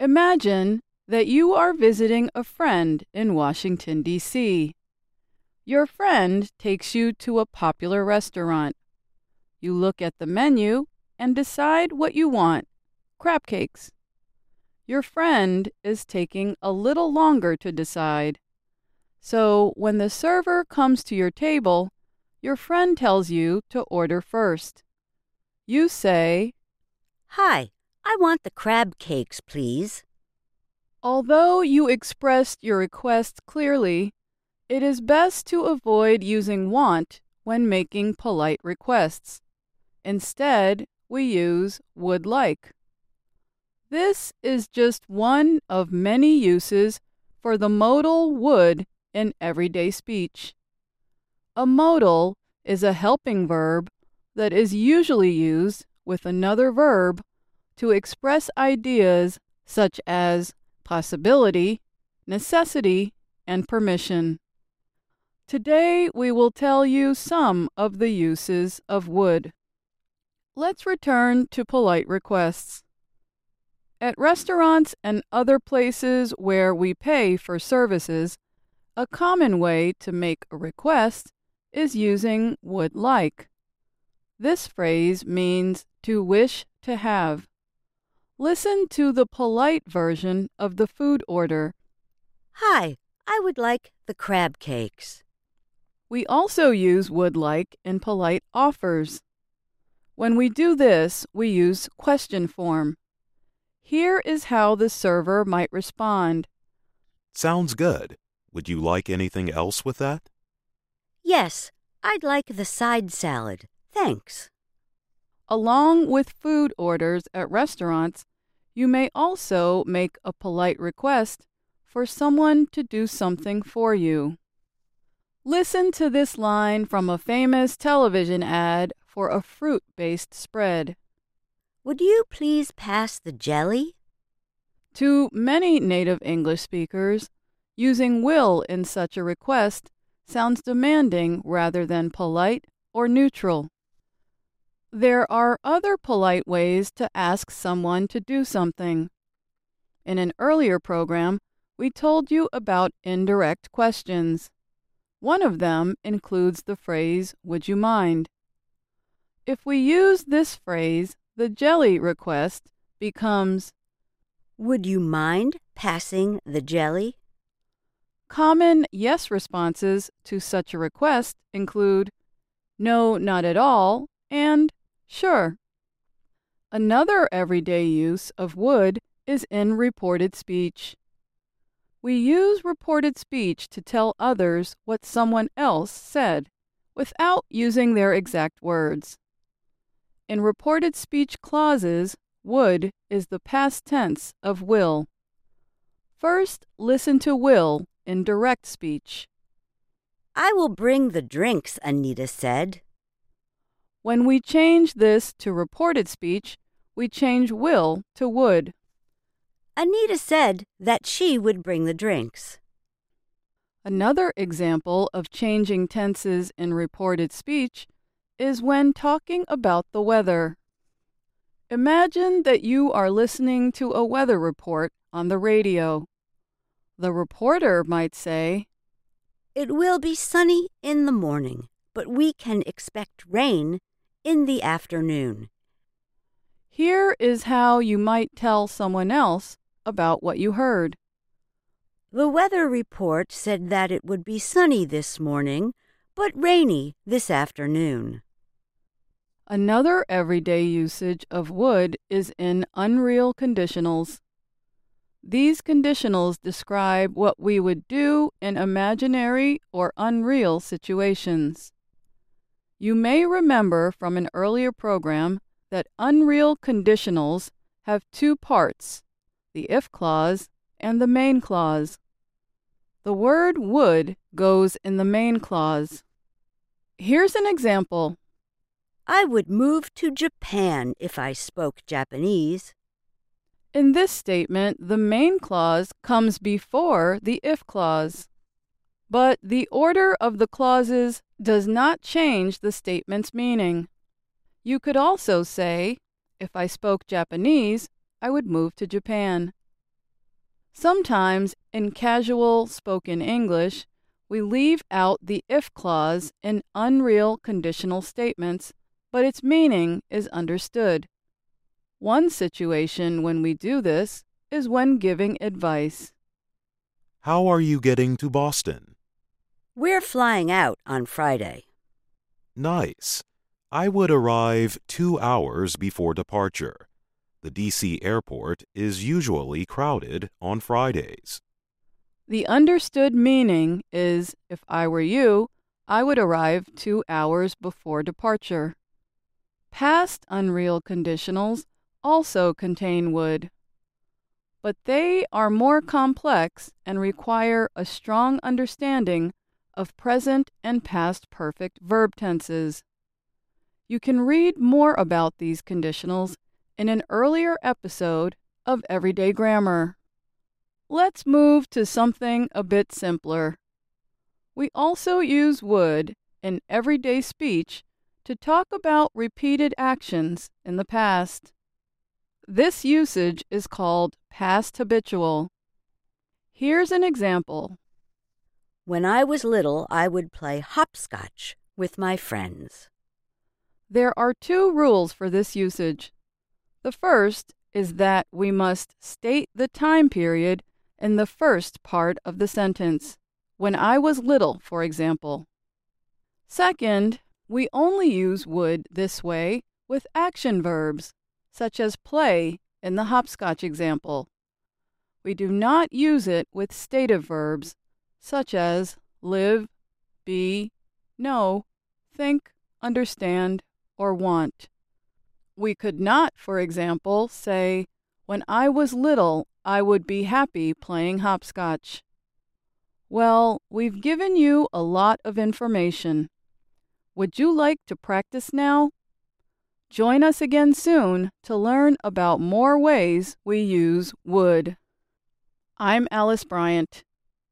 Imagine that you are visiting a friend in Washington, D.C. Your friend takes you to a popular restaurant. You look at the menu and decide what you want crab cakes. Your friend is taking a little longer to decide. So when the server comes to your table, your friend tells you to order first. You say, Hi, I want the crab cakes, please. Although you expressed your request clearly, it is best to avoid using want when making polite requests. Instead, we use would like. This is just one of many uses for the modal would in everyday speech. A modal is a helping verb that is usually used with another verb to express ideas such as possibility, necessity, and permission. Today we will tell you some of the uses of would. Let's return to polite requests. At restaurants and other places where we pay for services, a common way to make a request is using would like. This phrase means to wish to have. Listen to the polite version of the food order. Hi, I would like the crab cakes. We also use would like in polite offers. When we do this, we use question form. Here is how the server might respond Sounds good. Would you like anything else with that? Yes, I'd like the side salad. Thanks. Along with food orders at restaurants, you may also make a polite request for someone to do something for you. Listen to this line from a famous television ad for a fruit based spread. Would you please pass the jelly? To many native English speakers, using will in such a request sounds demanding rather than polite or neutral. There are other polite ways to ask someone to do something. In an earlier program, we told you about indirect questions. One of them includes the phrase, Would you mind? If we use this phrase, the jelly request becomes, Would you mind passing the jelly? Common yes responses to such a request include, No, not at all, and Sure. Another everyday use of would is in reported speech. We use reported speech to tell others what someone else said without using their exact words. In reported speech clauses, would is the past tense of will. First, listen to will in direct speech. I will bring the drinks, Anita said. When we change this to reported speech, we change will to would. Anita said that she would bring the drinks. Another example of changing tenses in reported speech is when talking about the weather. Imagine that you are listening to a weather report on the radio. The reporter might say, It will be sunny in the morning, but we can expect rain in the afternoon. Here is how you might tell someone else about what you heard. The weather report said that it would be sunny this morning, but rainy this afternoon. Another everyday usage of would is in unreal conditionals. These conditionals describe what we would do in imaginary or unreal situations. You may remember from an earlier program that unreal conditionals have two parts the if clause and the main clause. The word would goes in the main clause. Here's an example. I would move to Japan if I spoke Japanese. In this statement, the main clause comes before the if clause. But the order of the clauses does not change the statement's meaning. You could also say, if I spoke Japanese, I would move to Japan. Sometimes, in casual spoken English, we leave out the if clause in unreal conditional statements, but its meaning is understood. One situation when we do this is when giving advice. How are you getting to Boston? We're flying out on Friday. Nice. I would arrive two hours before departure. The DC airport is usually crowded on Fridays. The understood meaning is if I were you, I would arrive two hours before departure. Past unreal conditionals also contain would, but they are more complex and require a strong understanding of present and past perfect verb tenses. You can read more about these conditionals in an earlier episode of Everyday Grammar. Let's move to something a bit simpler. We also use would in everyday speech to talk about repeated actions in the past. This usage is called past habitual. Here's an example. When I was little, I would play hopscotch with my friends. There are two rules for this usage. The first is that we must state the time period in the first part of the sentence. When I was little, for example. Second, we only use would this way with action verbs such as play in the hopscotch example. We do not use it with stative verbs such as live, be, know, think, understand, or want. We could not, for example, say, When I was little, I would be happy playing hopscotch. Well, we've given you a lot of information. Would you like to practice now? Join us again soon to learn about more ways we use would. I'm Alice Bryant.